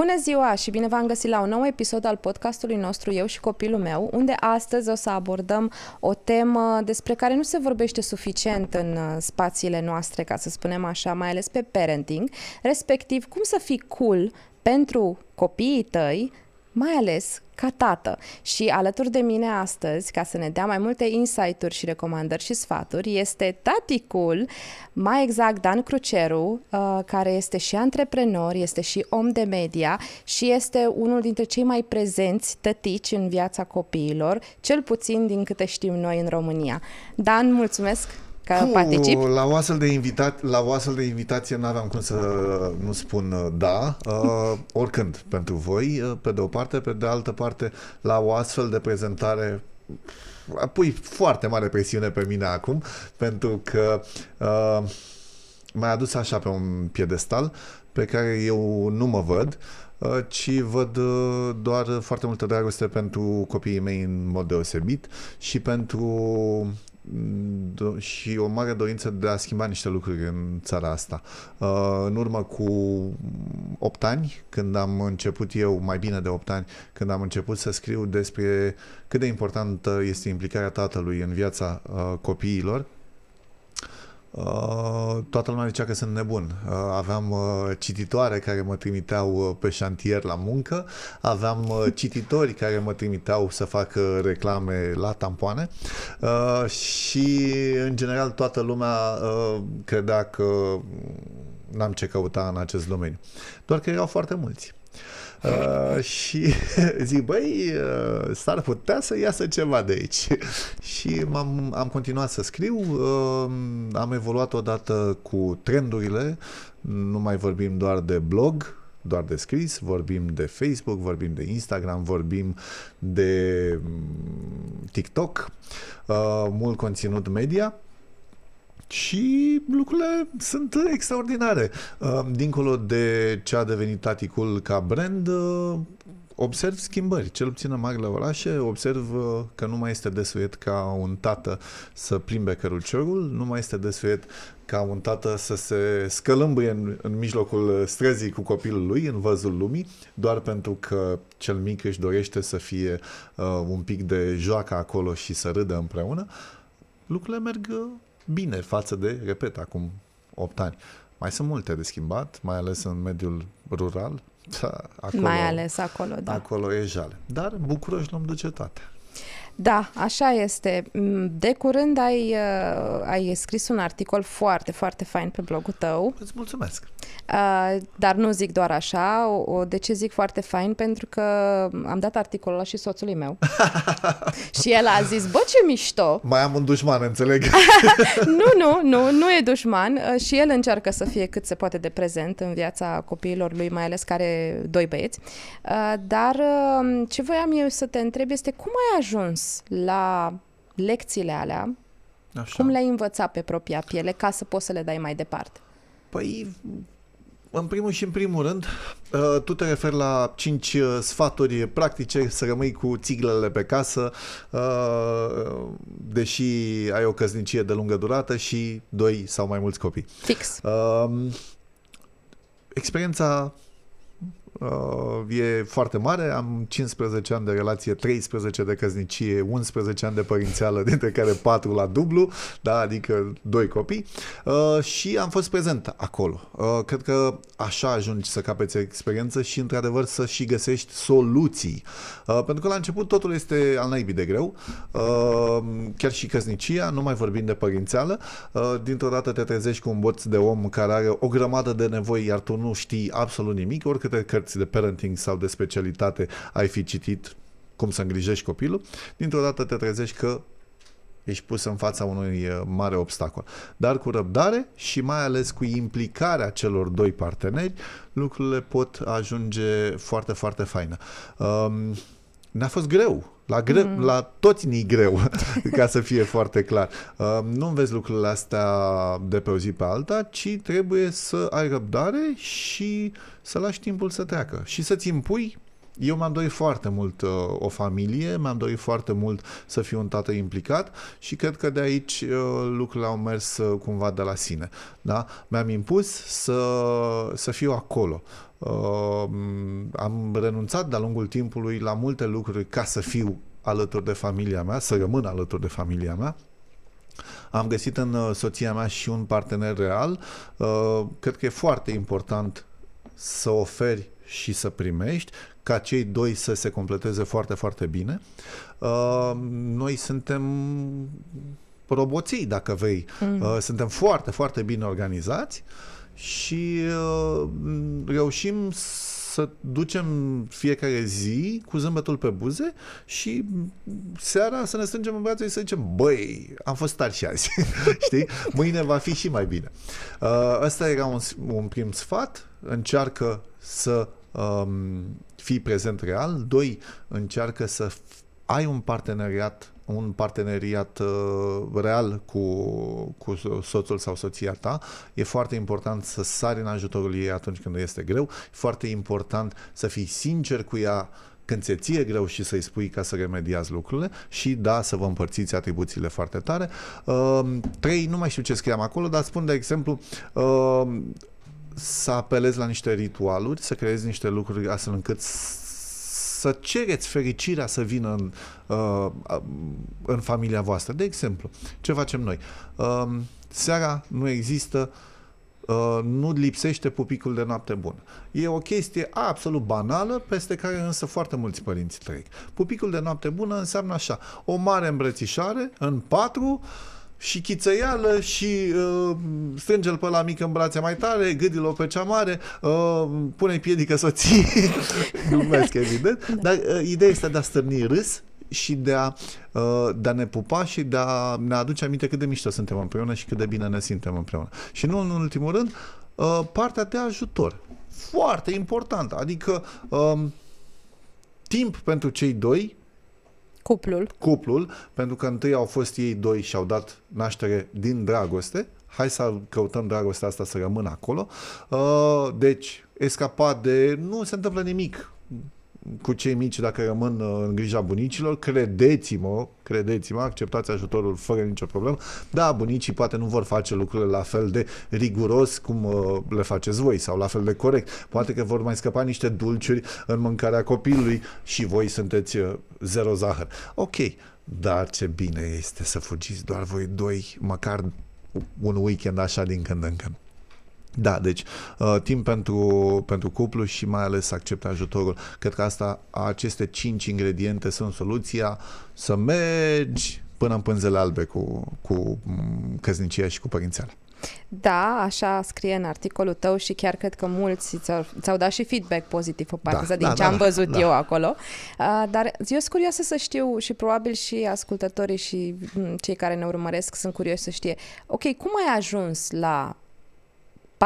Bună ziua și bine v-am găsit la un nou episod al podcastului nostru Eu și copilul meu, unde astăzi o să abordăm o temă despre care nu se vorbește suficient în uh, spațiile noastre, ca să spunem așa, mai ales pe parenting, respectiv cum să fii cool pentru copiii tăi, mai ales ca tată. Și alături de mine astăzi, ca să ne dea mai multe insight-uri și recomandări și sfaturi, este taticul, mai exact Dan Cruceru, uh, care este și antreprenor, este și om de media și este unul dintre cei mai prezenți tătici în viața copiilor, cel puțin din câte știm noi în România. Dan, mulțumesc! Că Puh, particip. La o astfel de, invitat, la o astfel de invitație nu aveam cum să nu spun uh, da, uh, oricând pentru voi, uh, pe de o parte, pe de altă parte, la o astfel de prezentare pui foarte mare presiune pe mine acum, pentru că uh, m-ai adus așa pe un piedestal pe care eu nu mă văd, uh, ci văd uh, doar foarte multă dragoste pentru copiii mei în mod deosebit și pentru și o mare dorință de a schimba niște lucruri în țara asta. Uh, în urmă cu 8 ani, când am început eu, mai bine de 8 ani, când am început să scriu despre cât de importantă este implicarea tatălui în viața uh, copiilor, Uh, toată lumea zicea că sunt nebun. Uh, aveam uh, cititoare care mă trimiteau uh, pe șantier la muncă, aveam uh, cititori care mă trimiteau să fac reclame la tampoane uh, și, în general, toată lumea uh, credea că n-am ce căuta în acest domeniu. Doar că erau foarte mulți. Uh, și zic, băi, uh, s-ar putea să iasă ceva de aici. și am am continuat să scriu, uh, am evoluat odată cu trendurile, nu mai vorbim doar de blog, doar de scris, vorbim de Facebook, vorbim de Instagram, vorbim de mm, TikTok, uh, mult conținut media și lucrurile sunt extraordinare. Uh, dincolo de ce a devenit taticul ca brand, uh, observ schimbări, cel puțin în marile orașe, observ uh, că nu mai este desuiet ca un tată să plimbe căruciorul, nu mai este desuiet ca un tată să se scălâmbâie în, în mijlocul străzii cu copilul lui, în văzul lumii, doar pentru că cel mic își dorește să fie uh, un pic de joacă acolo și să râdă împreună. Lucrurile merg bine față de, repet, acum 8 ani. Mai sunt multe de schimbat, mai ales în mediul rural. Da, acolo, mai ales acolo, da. Acolo e jale. Dar București luăm de cetate. Da, așa este. Mm, de curând ai, uh, ai scris un articol foarte, foarte fain pe blogul tău. Îți mulțumesc. Uh, dar nu zic doar așa, o, de ce zic foarte fain? Pentru că am dat articolul ăla și soțului meu. și el a zis, bă, ce mișto! Mai am un dușman, înțeleg. nu, nu, nu, nu e dușman. Uh, și el încearcă să fie cât se poate de prezent în viața copiilor lui, mai ales care doi băieți. Uh, dar uh, ce voiam eu să te întreb este cum ai ajuns la lecțiile alea, Așa. cum le-ai învățat pe propria piele ca să poți să le dai mai departe? Păi, în primul și în primul rând, uh, tu te referi la cinci uh, sfaturi practice să rămâi cu țiglele pe casă, uh, deși ai o căsnicie de lungă durată și doi sau mai mulți copii. Fix. Experiența Uh, e foarte mare, am 15 ani de relație, 13 de căsnicie, 11 ani de părințeală, dintre care 4 la dublu, da, adică doi copii uh, și am fost prezent acolo. Uh, cred că așa ajungi să capeți experiență și într-adevăr să și găsești soluții. Pentru că la început totul este al naibii de greu, chiar și căsnicia, nu mai vorbim de părințeală, dintr-o dată te trezești cu un boț de om care are o grămadă de nevoi, iar tu nu știi absolut nimic, oricâte cărți cărți de parenting sau de specialitate ai fi citit cum să îngrijești copilul, dintr-o dată te trezești că ești pus în fața unui uh, mare obstacol. Dar cu răbdare și mai ales cu implicarea celor doi parteneri, lucrurile pot ajunge foarte, foarte faină. Um, ne-a fost greu. La, gre- mm. la toți ni greu, ca să fie foarte clar. Uh, nu înveți lucrurile astea de pe o zi pe alta, ci trebuie să ai răbdare și să lași timpul să treacă și să-ți impui eu mi-am dorit foarte mult uh, o familie, mi-am dorit foarte mult să fiu un tată implicat și cred că de aici uh, lucrurile au mers uh, cumva de la sine. Da? Mi-am impus să, să fiu acolo. uh, am renunțat de-a lungul timpului la multe lucruri ca să fiu alături de familia mea, să rămân alături de familia mea. Am găsit în uh, soția mea și un partener real. Uh, cred că e foarte important să oferi și să primești, ca cei doi să se completeze foarte, foarte bine. Uh, noi suntem roboții, dacă vrei. Mm. Suntem foarte, foarte bine organizați și reușim să ducem fiecare zi cu zâmbetul pe buze și seara să ne strângem în brațe și să zicem, băi, am fost tari și azi, știi? Mâine va fi și mai bine. Uh, ăsta era un, un prim sfat, încearcă să um, fii prezent real, doi, încearcă să ai un parteneriat un parteneriat uh, real cu, cu soțul sau soția ta. E foarte important să sari în ajutorul ei atunci când este greu. E foarte important să fii sincer cu ea când ți ție greu și să-i spui ca să remediați lucrurile și da, să vă împărțiți atribuțiile foarte tare. Uh, trei, nu mai știu ce scriam acolo, dar spun de exemplu uh, să apelezi la niște ritualuri, să creezi niște lucruri astfel încât să cereți fericirea să vină în, uh, în familia voastră. De exemplu, ce facem noi? Uh, seara nu există Uh, nu lipsește pupicul de noapte bună. E o chestie absolut banală, peste care însă foarte mulți părinți trec. Pupicul de noapte bună înseamnă așa, o mare îmbrățișare în patru, uh, și chițăială și uh, strânge-l pe la mic în brațe mai tare, gâdil-o pe cea mare, uh, pune piedică soții, glumesc evident, dar uh, ideea este de a stârni râs și de a, uh, de a ne pupa și de a ne aduce aminte cât de mișto suntem împreună și cât de bine ne simtem împreună. Și nu în ultimul rând, uh, partea de ajutor. Foarte important. Adică uh, timp pentru cei doi Cuplul. Cuplul, pentru că întâi au fost ei doi și au dat naștere din dragoste. Hai să căutăm dragostea asta să rămână acolo. Uh, deci, escapat de... Nu se întâmplă nimic cu cei mici dacă rămân uh, în grija bunicilor, credeți-mă, credeți-mă, acceptați ajutorul fără nicio problemă. Da, bunicii poate nu vor face lucrurile la fel de riguros cum uh, le faceți voi sau la fel de corect. Poate că vor mai scăpa niște dulciuri în mâncarea copilului și voi sunteți uh, zero zahăr. Ok, dar ce bine este să fugiți doar voi doi, măcar un weekend așa din când în când. Da, deci uh, timp pentru, pentru cuplu și mai ales accepte ajutorul. Cred că asta, aceste cinci ingrediente sunt soluția să mergi până în pânzele albe cu, cu mm, căsnicia și cu părințele. Da, așa scrie în articolul tău și chiar cred că mulți ți-au, ți-au dat și feedback pozitiv pe partea da, din da, ce da, am da, văzut da. eu acolo. Uh, dar eu sunt curioasă să știu și probabil și ascultătorii și mm, cei care ne urmăresc sunt curioși să știe, ok, cum ai ajuns la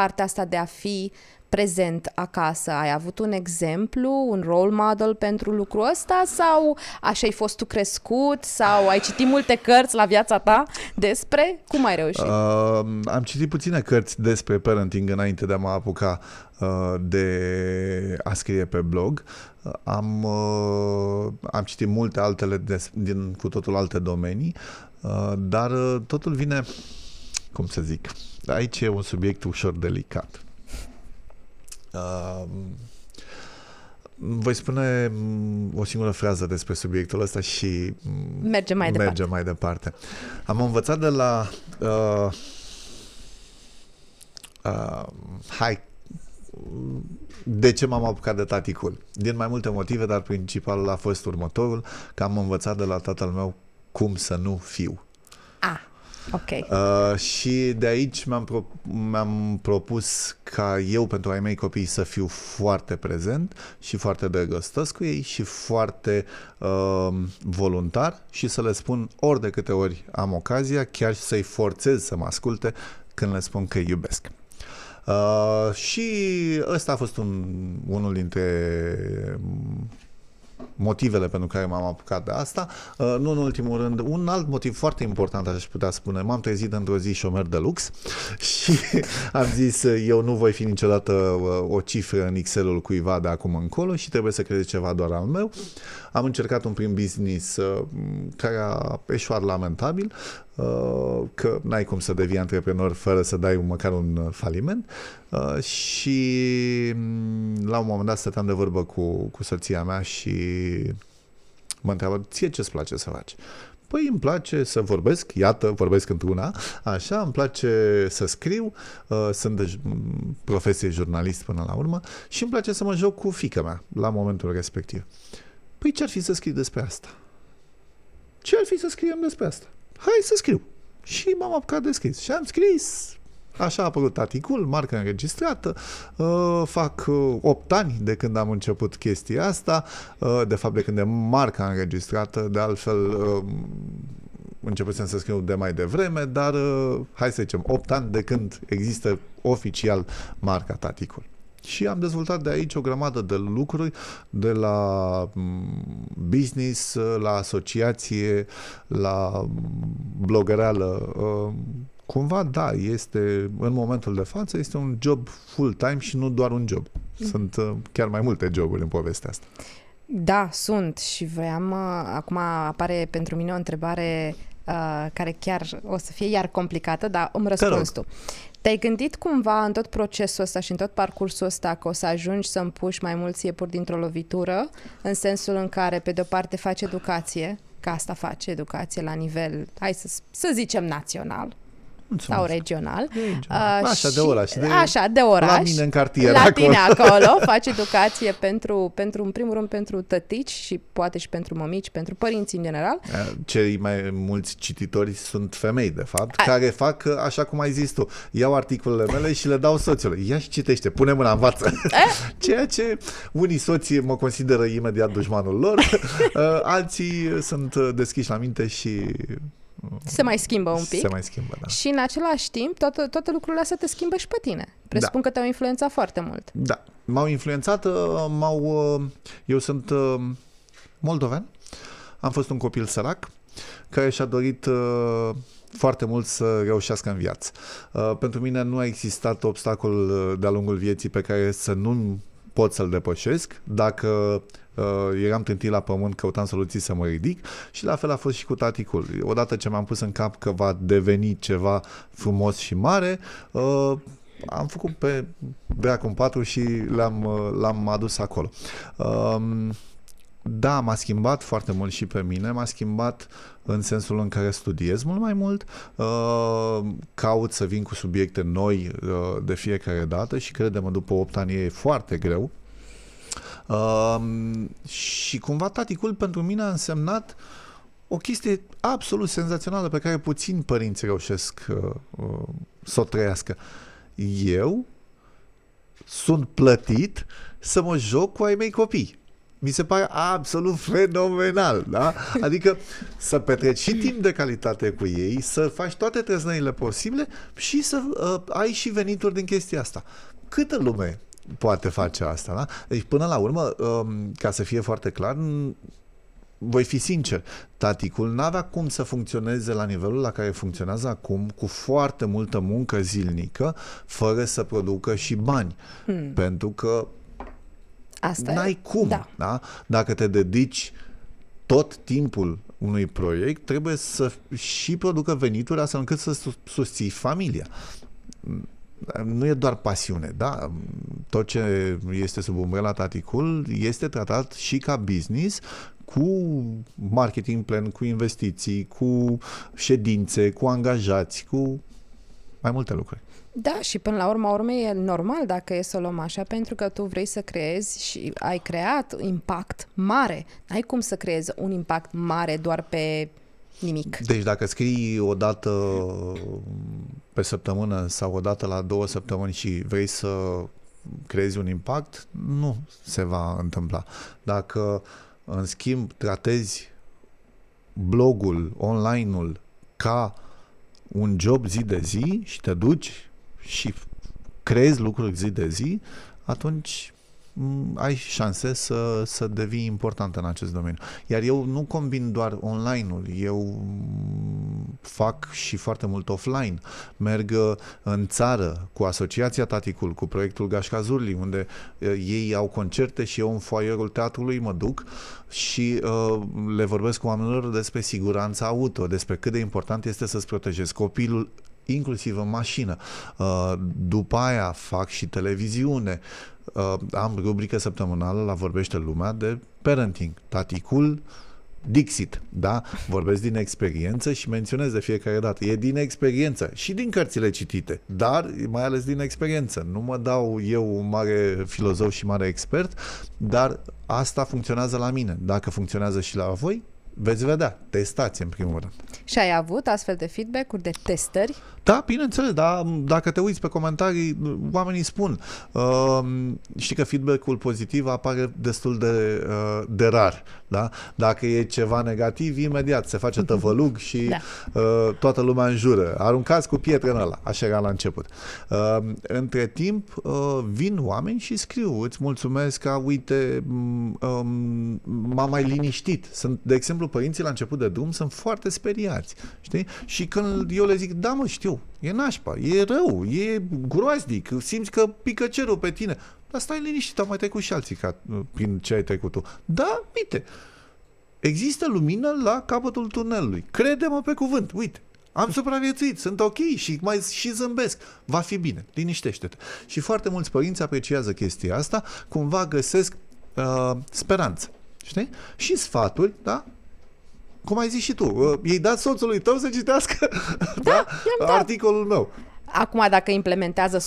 partea asta de a fi prezent acasă? Ai avut un exemplu, un role model pentru lucrul ăsta sau așa ai fost tu crescut sau ai citit multe cărți la viața ta despre? Cum ai reușit? Uh, am citit puține cărți despre parenting înainte de a mă apuca uh, de a scrie pe blog. Uh, am, uh, am citit multe altele des, din cu totul alte domenii, uh, dar uh, totul vine, cum să zic, aici e un subiect ușor delicat. Uh, voi spune mm, o singură frază despre subiectul ăsta și mm, mergem mai, mergem departe. mai departe. Am învățat de la uh, uh, hai de ce m-am apucat de taticul? Din mai multe motive, dar principalul a fost următorul, că am învățat de la tatăl meu cum să nu fiu. Ah. Ok. Uh, și de aici mi-am, pro- mi-am propus ca eu pentru ai mei copii să fiu foarte prezent și foarte drăgăstăs cu ei și foarte uh, voluntar și să le spun ori de câte ori am ocazia, chiar să-i forțez să mă asculte când le spun că îi iubesc. Uh, și ăsta a fost un, unul dintre motivele pentru care m-am apucat de asta. Uh, nu în ultimul rând, un alt motiv foarte important, aș putea spune, m-am trezit într-o zi șomer de lux și am zis eu nu voi fi niciodată uh, o cifră în Excel-ul cuiva de acum încolo și trebuie să creez ceva doar al meu. Am încercat un prim business uh, care a eșuat lamentabil uh, că n-ai cum să devii antreprenor fără să dai măcar un faliment uh, și mm, la un moment dat stăteam de vorbă cu, cu soția mea și mă întreabă, ție ce-ți place să faci? Păi îmi place să vorbesc, iată, vorbesc într-una, așa, îmi place să scriu, uh, sunt de profesie jurnalist până la urmă și îmi place să mă joc cu fica mea la momentul respectiv. Păi ce-ar fi să scriu despre asta? Ce ar fi să scriem despre asta? Hai să scriu. Și m-am apucat de scris. Și am scris Așa a apărut articol, marca înregistrată, uh, fac uh, 8 ani de când am început chestia asta, uh, de fapt de când e marca înregistrată, de altfel uh, începusem să scriu de mai devreme, dar uh, hai să zicem 8 ani de când există oficial marca Taticul. Și am dezvoltat de aici o grămadă de lucruri, de la mm, business, la asociație, la blogăreală, uh, cumva, da, este, în momentul de față, este un job full-time și nu doar un job. Mm. Sunt uh, chiar mai multe joburi în povestea asta. Da, sunt și voiam, uh, acum apare pentru mine o întrebare uh, care chiar o să fie iar complicată, dar îmi răspunzi tu. Te-ai gândit cumva în tot procesul ăsta și în tot parcursul ăsta că o să ajungi să împuși mai mulți iepuri dintr-o lovitură, în sensul în care, pe de-o parte, faci educație, că asta face educație la nivel, hai să, să zicem, național, Mulțumesc. sau regional. regional. Uh, așa, de oraș. De, așa, de oraș. La mine în cartier. La acolo. tine acolo. Faci educație pentru, pentru, în primul rând, pentru tătici și poate și pentru mămici, pentru părinți în general. Cei mai mulți cititori sunt femei, de fapt, A. care fac așa cum ai zis tu. Iau articolele mele și le dau soțului. Ia și citește, pune mâna în față. Ceea ce unii soții mă consideră imediat dușmanul lor, alții sunt deschiși la minte și se mai schimbă un pic. Se mai schimbă, da. Și în același timp, toate, toate lucrurile astea te schimbă și pe tine. Presupun da. că te-au influențat foarte mult. Da. M-au influențat, uh, m-au... Uh, eu sunt uh, moldoven, am fost un copil sărac care și-a dorit foarte mult să reușească în viață. Pentru mine nu a existat obstacol de-a lungul vieții pe care să nu pot să-l depășesc. Dacă uh, eram trântit la pământ, căutam soluții să mă ridic și la fel a fost și cu taticul. Odată ce m-am pus în cap că va deveni ceva frumos și mare, uh, am făcut pe dracu în patru și l-am, uh, l-am adus acolo. Uh, da, m-a schimbat foarte mult și pe mine, m-a schimbat în sensul în care studiez mult mai mult, uh, caut să vin cu subiecte noi uh, de fiecare dată și credem după 8 ani e foarte greu. Uh, și cumva taticul pentru mine a însemnat o chestie absolut senzațională pe care puțini părinți reușesc uh, uh, să o trăiască. Eu sunt plătit să mă joc cu ai mei copii mi se pare absolut fenomenal, da? Adică să petreci și timp de calitate cu ei, să faci toate trăznăile posibile și să uh, ai și venituri din chestia asta. Câtă lume poate face asta, da? Deci până la urmă, um, ca să fie foarte clar, voi fi sincer, taticul n-avea cum să funcționeze la nivelul la care funcționează acum, cu foarte multă muncă zilnică, fără să producă și bani. Hmm. Pentru că Asta N-ai e. cum. Da. Da? Dacă te dedici tot timpul unui proiect, trebuie să și producă venituri astfel încât să susții familia. Nu e doar pasiune, da? Tot ce este sub umbrela Taticul este tratat și ca business cu marketing plan, cu investiții, cu ședințe, cu angajați, cu mai multe lucruri. Da, și până la urma urmei e normal dacă e să o luăm așa, pentru că tu vrei să creezi și ai creat impact mare. N-ai cum să creezi un impact mare doar pe nimic. Deci dacă scrii o dată pe săptămână sau o dată la două săptămâni și vrei să creezi un impact, nu se va întâmpla. Dacă, în schimb, tratezi blogul, online-ul ca un job zi de zi și te duci și creezi lucruri zi de zi, atunci ai șanse să, să devii important în acest domeniu. Iar eu nu combin doar online-ul, eu fac și foarte mult offline. Merg uh, în țară cu Asociația Taticul, cu proiectul Gașca Zurli, unde uh, ei au concerte și eu în foaierul teatrului mă duc și uh, le vorbesc cu oamenilor despre siguranța auto, despre cât de important este să-ți protejezi copilul inclusiv în mașină. Uh, după aia fac și televiziune. Uh, am rubrică săptămânală la Vorbește Lumea de parenting. Taticul Dixit, da? Vorbesc din experiență și menționez de fiecare dată. E din experiență și din cărțile citite, dar mai ales din experiență. Nu mă dau eu un mare filozof și mare expert, dar asta funcționează la mine. Dacă funcționează și la voi, veți vedea. Testați în primul rând. Și ai avut astfel de feedback-uri, de testări? Da, bineînțeles, dar dacă te uiți pe comentarii, oamenii spun. Uh, știi că feedback-ul pozitiv apare destul de, uh, de rar. Da? Dacă e ceva negativ, imediat se face tăvălug și da. uh, toată lumea înjură. Aruncați cu pietre în ăla. Așa era la început. Uh, între timp, uh, vin oameni și scriu. Îți mulțumesc că, uite, um, m-am mai liniștit. Sunt, de exemplu, părinții la început de drum sunt foarte speriați. Știi? Și când eu le zic, da mă, știu, e nașpa, e rău, e groaznic, simți că pică cerul pe tine. Dar stai liniștit, au mai trecut și alții ca, prin ce ai trecut tu. Da, uite, există lumină la capătul tunelului. Crede-mă pe cuvânt, uite, am supraviețuit, sunt ok și mai și zâmbesc. Va fi bine, liniștește-te. Și foarte mulți părinți apreciază chestia asta, cumva găsesc uh, speranță. Știi? Și sfaturi, da? cum ai zis și tu, uh, i-ai dat soțului tău să citească da, da, articolul meu. Acum, dacă implementează 100%,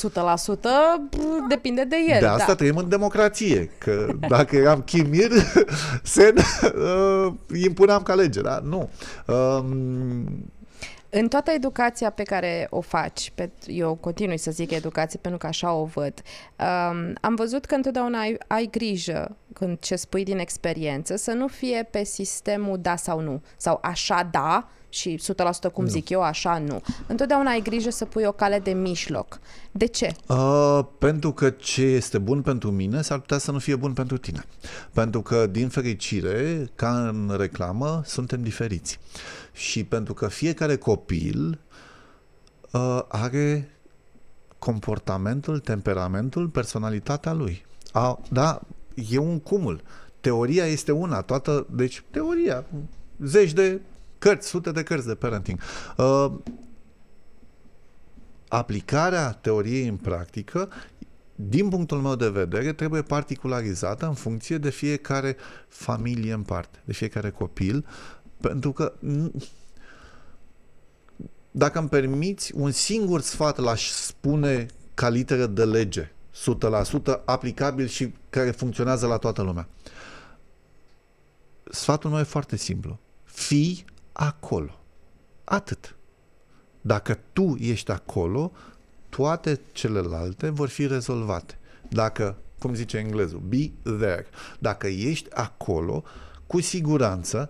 depinde de el. De asta da. trăim în democrație. Că dacă eram chimir, sen, uh, impuneam ca lege. Da? Nu. Um, în toată educația pe care o faci, pe, eu continui să zic educație pentru că așa o văd, um, am văzut că întotdeauna ai, ai grijă când ce spui din experiență să nu fie pe sistemul da sau nu, sau așa da și 100% cum nu. zic eu, așa nu. Întotdeauna ai grijă să pui o cale de mijloc. De ce? Uh, pentru că ce este bun pentru mine s-ar putea să nu fie bun pentru tine. Pentru că, din fericire, ca în reclamă, suntem diferiți. Și pentru că fiecare copil uh, are comportamentul, temperamentul, personalitatea lui. A, da, e un cumul. Teoria este una, toată, deci teoria, zeci de cărți, sute de cărți de parenting. Uh, aplicarea teoriei în practică din punctul meu de vedere, trebuie particularizată în funcție de fiecare familie în parte, de fiecare copil, pentru că dacă îmi permiți, un singur sfat l-aș spune ca literă de lege, 100% aplicabil și care funcționează la toată lumea. Sfatul meu e foarte simplu. Fii acolo. Atât. Dacă tu ești acolo, toate celelalte vor fi rezolvate. Dacă, cum zice englezul, be there. Dacă ești acolo, cu siguranță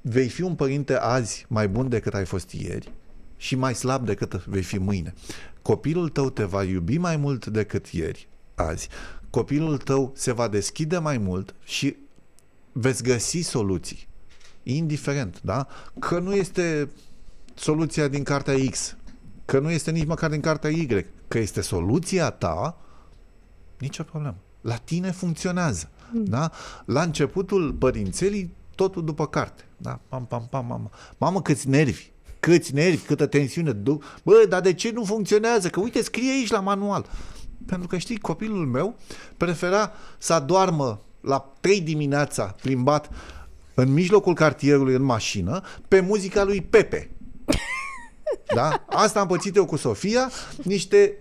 vei fi un părinte azi mai bun decât ai fost ieri și mai slab decât vei fi mâine. Copilul tău te va iubi mai mult decât ieri, azi. Copilul tău se va deschide mai mult și veți găsi soluții. Indiferent, da? Că nu este soluția din cartea X, că nu este nici măcar din cartea Y, că este soluția ta, nicio problemă. La tine funcționează. Mm. Da? La începutul părințelii, totul după carte. Da? Pam, pam, pam, mamă. Mamă, câți nervi! Câți nervi, câtă tensiune. Bă, dar de ce nu funcționează? Că uite, scrie aici la manual. Pentru că știi, copilul meu prefera să doarmă la 3 dimineața plimbat în mijlocul cartierului în mașină pe muzica lui Pepe. Da? Asta am pățit eu cu Sofia, niște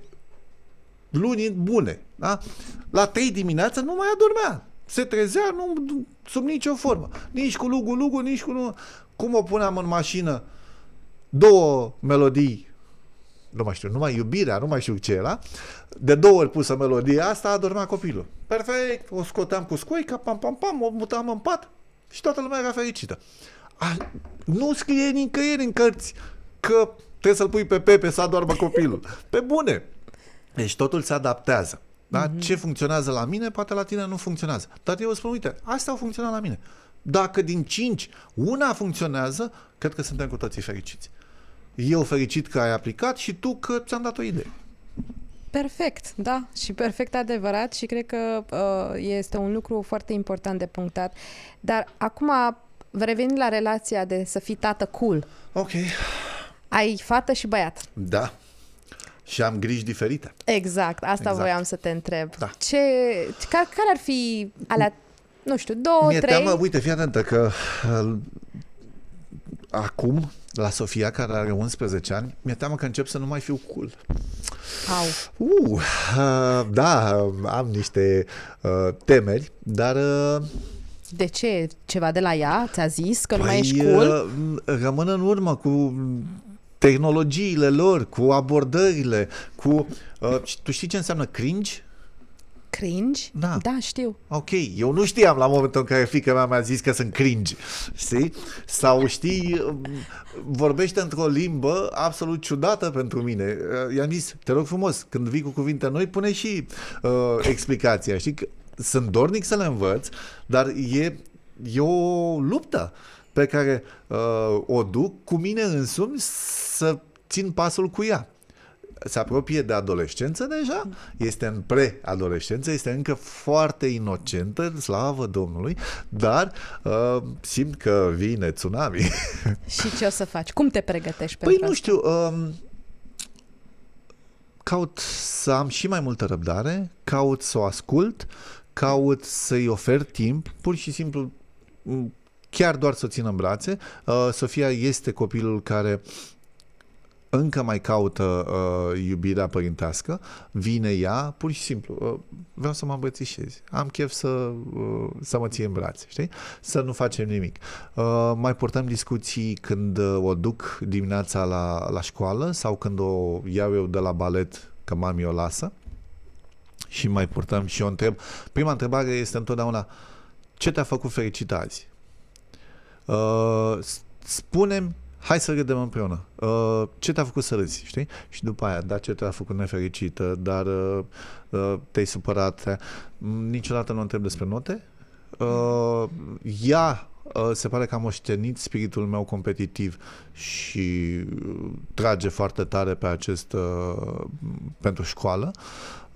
luni bune. Da? La 3 dimineața nu mai adormea. Se trezea nu, sub nicio formă. Nici cu lugu, lugu, nici cu... Nu. Cum o puneam în mașină două melodii nu mai știu, numai iubirea, nu mai știu ce era, de două ori pusă melodia asta, a adormea copilul. Perfect, o scoteam cu scoica, pam, pam, pam, o mutam în pat și toată lumea era fericită. A, nu scrie nicăieri în cărți că trebuie să-l pui pe Pepe să adormă copilul. Pe bune! Deci totul se adaptează. Da? Mm-hmm. Ce funcționează la mine, poate la tine nu funcționează. Dar eu spun, uite, astea au funcționat la mine. Dacă din cinci una funcționează, cred că suntem cu toții fericiți. eu fericit că ai aplicat și tu că ți-am dat o idee. Perfect, da, și perfect adevărat și cred că uh, este un lucru foarte important de punctat. Dar acum, revenind la relația de să fii tată cool. Ok. Ai fată și băiat. Da. Și am griji diferite. Exact, asta exact. voiam să te întreb. Da. Ce, care, care ar fi alea, nu știu, două, Mi-e trei? teamă, uite, fii atentă că uh, acum, la Sofia, care are 11 ani, mi-e teamă că încep să nu mai fiu cool. Au. Uh, uh, da, am niște uh, temeri, dar... Uh, De ce? Ceva de la ea? Ți-a zis că nu mai ești cool? uh, rămân în urmă cu tehnologiile lor, cu abordările, cu... Uh, tu știi ce înseamnă cringe? Cringe? Da. Da, știu. Ok, eu nu știam la momentul în care fica mea mi-a zis că sunt cringe, știi? Sau știi, vorbește într-o limbă absolut ciudată pentru mine. I-am zis, te rog frumos, când vii cu cuvinte noi, pune și uh, explicația, știi? Că sunt dornic să le învăț, dar e, e o luptă pe care uh, o duc cu mine însumi să țin pasul cu ea se apropie de adolescență deja, este în preadolescență, este încă foarte inocentă, slavă Domnului, dar uh, simt că vine tsunami. Și ce o să faci? Cum te pregătești Păi pentru nu asta? știu, um, caut să am și mai multă răbdare, caut să o ascult, caut să-i ofer timp, pur și simplu m, chiar doar să o țin în brațe. Uh, Sofia este copilul care încă mai caută uh, iubirea părintească, vine ea, pur și simplu, uh, vreau să mă îmbrățișez, am chef să, uh, să mă ții în brațe, știi? Să nu facem nimic. Uh, mai purtăm discuții când uh, o duc dimineața la, la școală sau când o iau eu de la balet, că mami o lasă și mai purtăm și o întreb. Prima întrebare este întotdeauna, ce te-a făcut fericit azi? Uh, s- spunem hai să râdem împreună. Uh, ce te-a făcut să râzi, știi? Și după aia, da, ce te-a făcut nefericită, dar uh, uh, te-ai supărat. te- Mm, Niciodată nu o întreb despre note. Uh, ea uh, se pare că a moștenit spiritul meu competitiv și uh, trage foarte tare pe acest uh, pentru școală.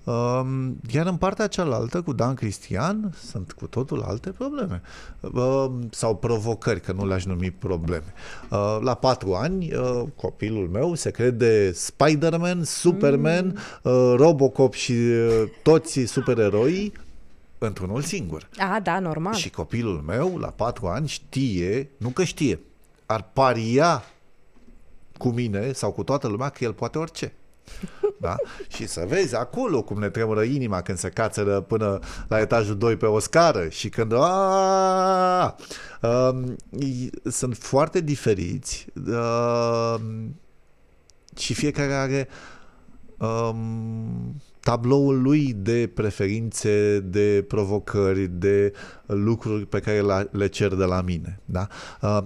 Um, Iar în partea cealaltă, cu Dan Cristian, sunt cu totul alte probleme. Um, Sau provocări, că nu le-aș numi probleme. Uh, La patru ani, uh, copilul meu se crede Spider-Man, Superman, uh, Robocop și uh, toți supereroii într-unul singur. A, da, normal. Și copilul meu, la patru ani, știe, nu că știe, ar paria cu mine sau cu toată lumea că el poate orice. Da? Și să vezi acolo cum ne tremură inima când se cațără până la etajul 2 pe o scară și când Aaaa! um, i- sunt foarte diferiți um, și fiecare are um, tabloul lui de preferințe, de provocări, de lucruri pe care la- le cer de la mine. Da? Uh,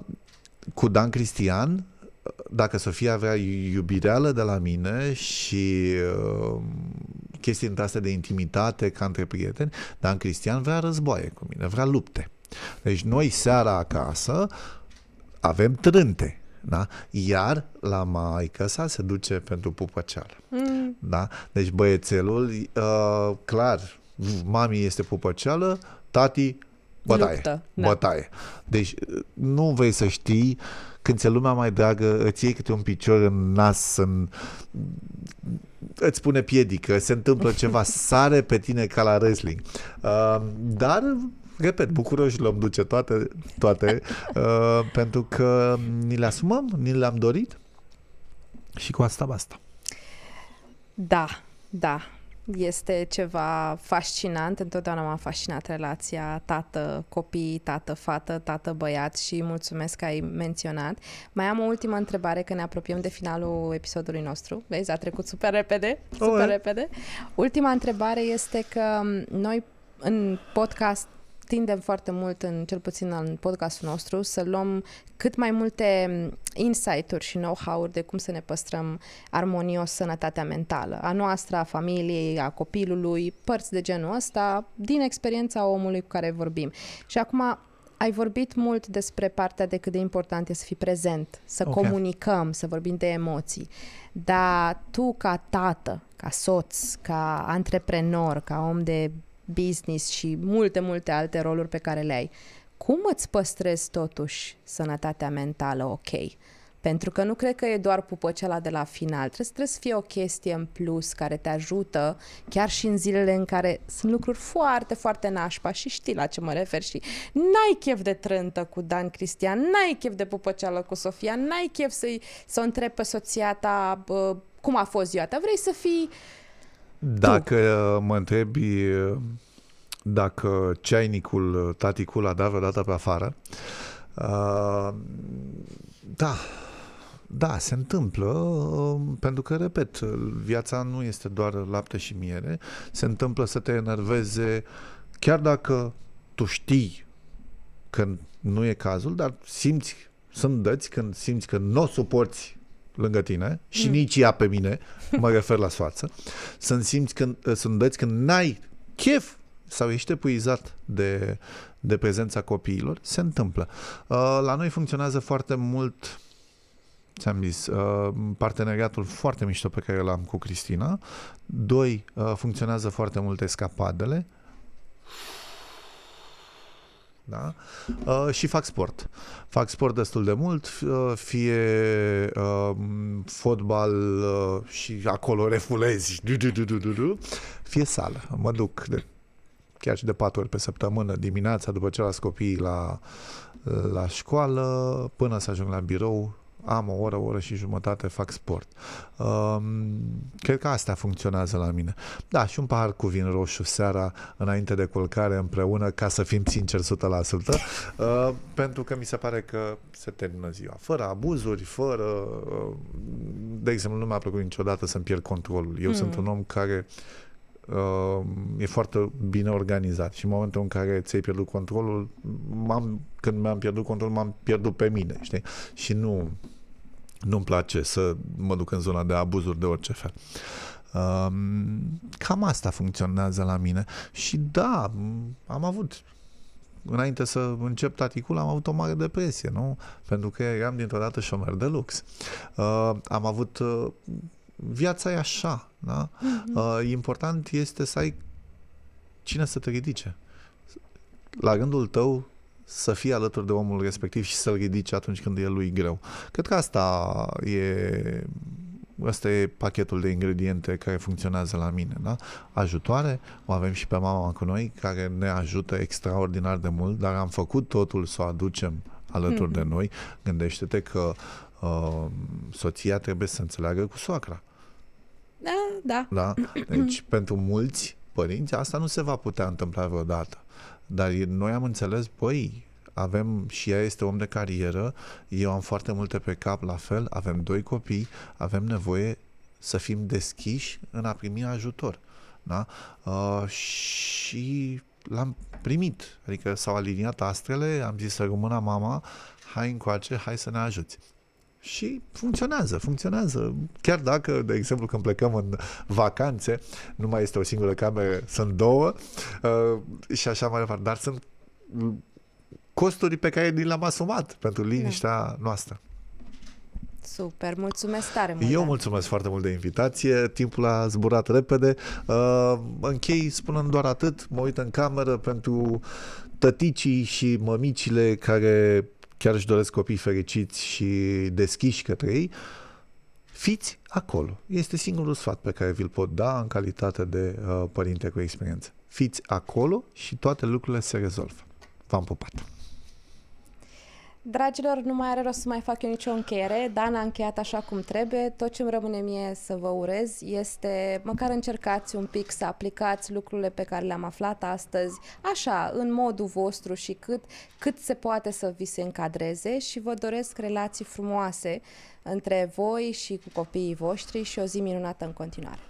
cu Dan Cristian, dacă Sofia avea iubireală de la mine și uh, chestii între astea de intimitate ca între prieteni, Dan Cristian vrea războaie cu mine, vrea lupte. Deci noi seara acasă avem trânte. Da? Iar la maică sa se duce pentru pupăceală. Mm, Da? Deci băiețelul, uh, clar, mami este pupăceală, tati bătaie. Luptă, da. bătaie. Deci nu vrei să știi când ți-e lumea mai dragă, îți iei câte un picior în nas, în... îți pune piedică, se întâmplă ceva, sare pe tine ca la wrestling. Uh, dar repet, bucuroși le-am duce toate, toate uh, pentru că ni le asumăm, ni le-am dorit și cu asta basta. Da, da. Este ceva fascinant. Întotdeauna m-a fascinat relația tată-copii, tată-fată, tată-băiat și mulțumesc că ai menționat. Mai am o ultimă întrebare, că ne apropiem de finalul episodului nostru. Vezi, a trecut super repede, super Oh, e. repede. Ultima întrebare este că m, noi în podcast tindem foarte mult, în, cel puțin în podcastul nostru, să luăm cât mai multe m, insight-uri și know-how-uri de cum să ne păstrăm armonios sănătatea mentală, a noastră, a familiei, a copilului, părți de genul ăsta, din experiența omului cu care vorbim. Și acum Ai vorbit mult despre partea de cât de important e să fii prezent, să Ok. comunicăm, să vorbim de emoții. Dar tu ca tată, ca soț, ca antreprenor, ca om de business și multe, multe alte roluri pe care le ai, cum îți păstrezi totuși sănătatea mentală ok? Pentru că nu cred că e doar pupăcela de la final. Trebuie, trebuie să fie o chestie în plus care te ajută chiar și în zilele în care sunt lucruri foarte, foarte nașpa și știi la ce mă refer și n-ai chef de trântă cu Dan Cristian, n-ai chef de pupăceală cu Sofia, n-ai chef să-i, să o întrebi pe soția ta bă, cum a fost ziua ta. Vrei să fii... Dacă uh, mă întrebi uh, dacă ceainicul, uh, taticul a dat vreodată pe afară, uh, da, da, se întâmplă, uh, pentru că, repet, viața nu este doar lapte și miere, se întâmplă să te enerveze, chiar dacă tu știi că nu e cazul, dar simți, sunt dăți când simți că nu o suporți lângă tine și mm. nici ea pe mine, mă refer la soață, să simți când, sunt dăți când n-ai chef sau ești epuizat de, de prezența copiilor, se întâmplă. Uh, la noi funcționează foarte mult ți-am zis, uh, parteneriatul foarte mișto pe care l-am cu Cristina. Doi, uh, funcționează foarte mult escapadele. Da? Uh, și fac sport. Fac sport destul de mult, uh, fie uh, fotbal uh, și acolo refulezi, du, du, du, du, du, du, fie sală. Mă duc de, chiar și de patru ori pe săptămână, dimineața, după ce las copiii la, la școală, până să ajung la birou, am o oră, o oră și jumătate, fac sport. Um, cred că asta funcționează la mine. Da, și un pahar cu vin roșu seara, înainte de culcare, împreună, ca să fim sinceri 100%, uh, pentru că mi se pare că se termină ziua. Fără abuzuri, fără... Uh, de exemplu, nu mi-a plăcut niciodată să-mi pierd controlul. Eu mm. sunt un om care uh, e foarte bine organizat și în momentul în care ți-ai pierdut controlul, m-am, când mi-am pierdut controlul, m-am pierdut pe mine, știi? Și nu, nu-mi place să mă duc în zona de abuzuri de orice fel. Um, cam asta funcționează la mine și da, am avut înainte să încep taticul, am avut o mare depresie, nu? Pentru că eram dintr-o dată șomer de lux. Uh, am avut uh, viața e așa, da? Uh, important este să ai cine să te ridice. La rândul tău să fii alături de omul respectiv și să-l ridici atunci când e lui greu. Cred că asta e Ăsta e pachetul de ingrediente care funcționează la mine, da? Ajutoare, o avem și pe mama cu noi, care ne ajută extraordinar de mult, dar am făcut totul să o aducem alături mm-hmm. de noi. Gândește-te că uh, soția trebuie să înțeleagă cu soacra. Da, da. Da? Deci, pentru mulți părinți, asta nu se va putea întâmpla vreodată. Dar noi am înțeles, băi, avem și ea este om de carieră, eu am foarte multe pe cap la fel, avem doi copii, avem nevoie să fim deschiși în a primi ajutor. Da? Uh, și l-am primit, adică s-au aliniat astrele, am zis să rămână mama, hai încoace, hai să ne ajuți. Și funcționează, funcționează. Chiar dacă, de exemplu, când plecăm în vacanțe, nu mai este o singură cameră, sunt două uh, și așa mai departe. Dar sunt costuri pe care ni le-am asumat pentru liniștea da. noastră. Super, mulțumesc tare mult. Eu mulțumesc foarte mult de invitație, timpul a zburat repede. Uh, închei spunând doar atât, mă uit în cameră pentru tăticii și mămicile care chiar își doresc copii fericiți și deschiși către ei. Fiți acolo. Este singurul sfat pe care vi-l pot da în calitate de uh, părinte cu experiență. Fiți acolo și toate lucrurile se rezolvă. V-am pupat! Dragilor, nu mai are rost să mai fac eu nicio încheiere. Dan a încheiat așa cum trebuie. Tot ce îmi rămâne mie să vă urez este măcar încercați un pic să aplicați lucrurile pe care le-am aflat astăzi, așa, în modul vostru și cât, cât se poate să vi se încadreze și vă doresc relații frumoase între voi și cu copiii voștri și o zi minunată în continuare.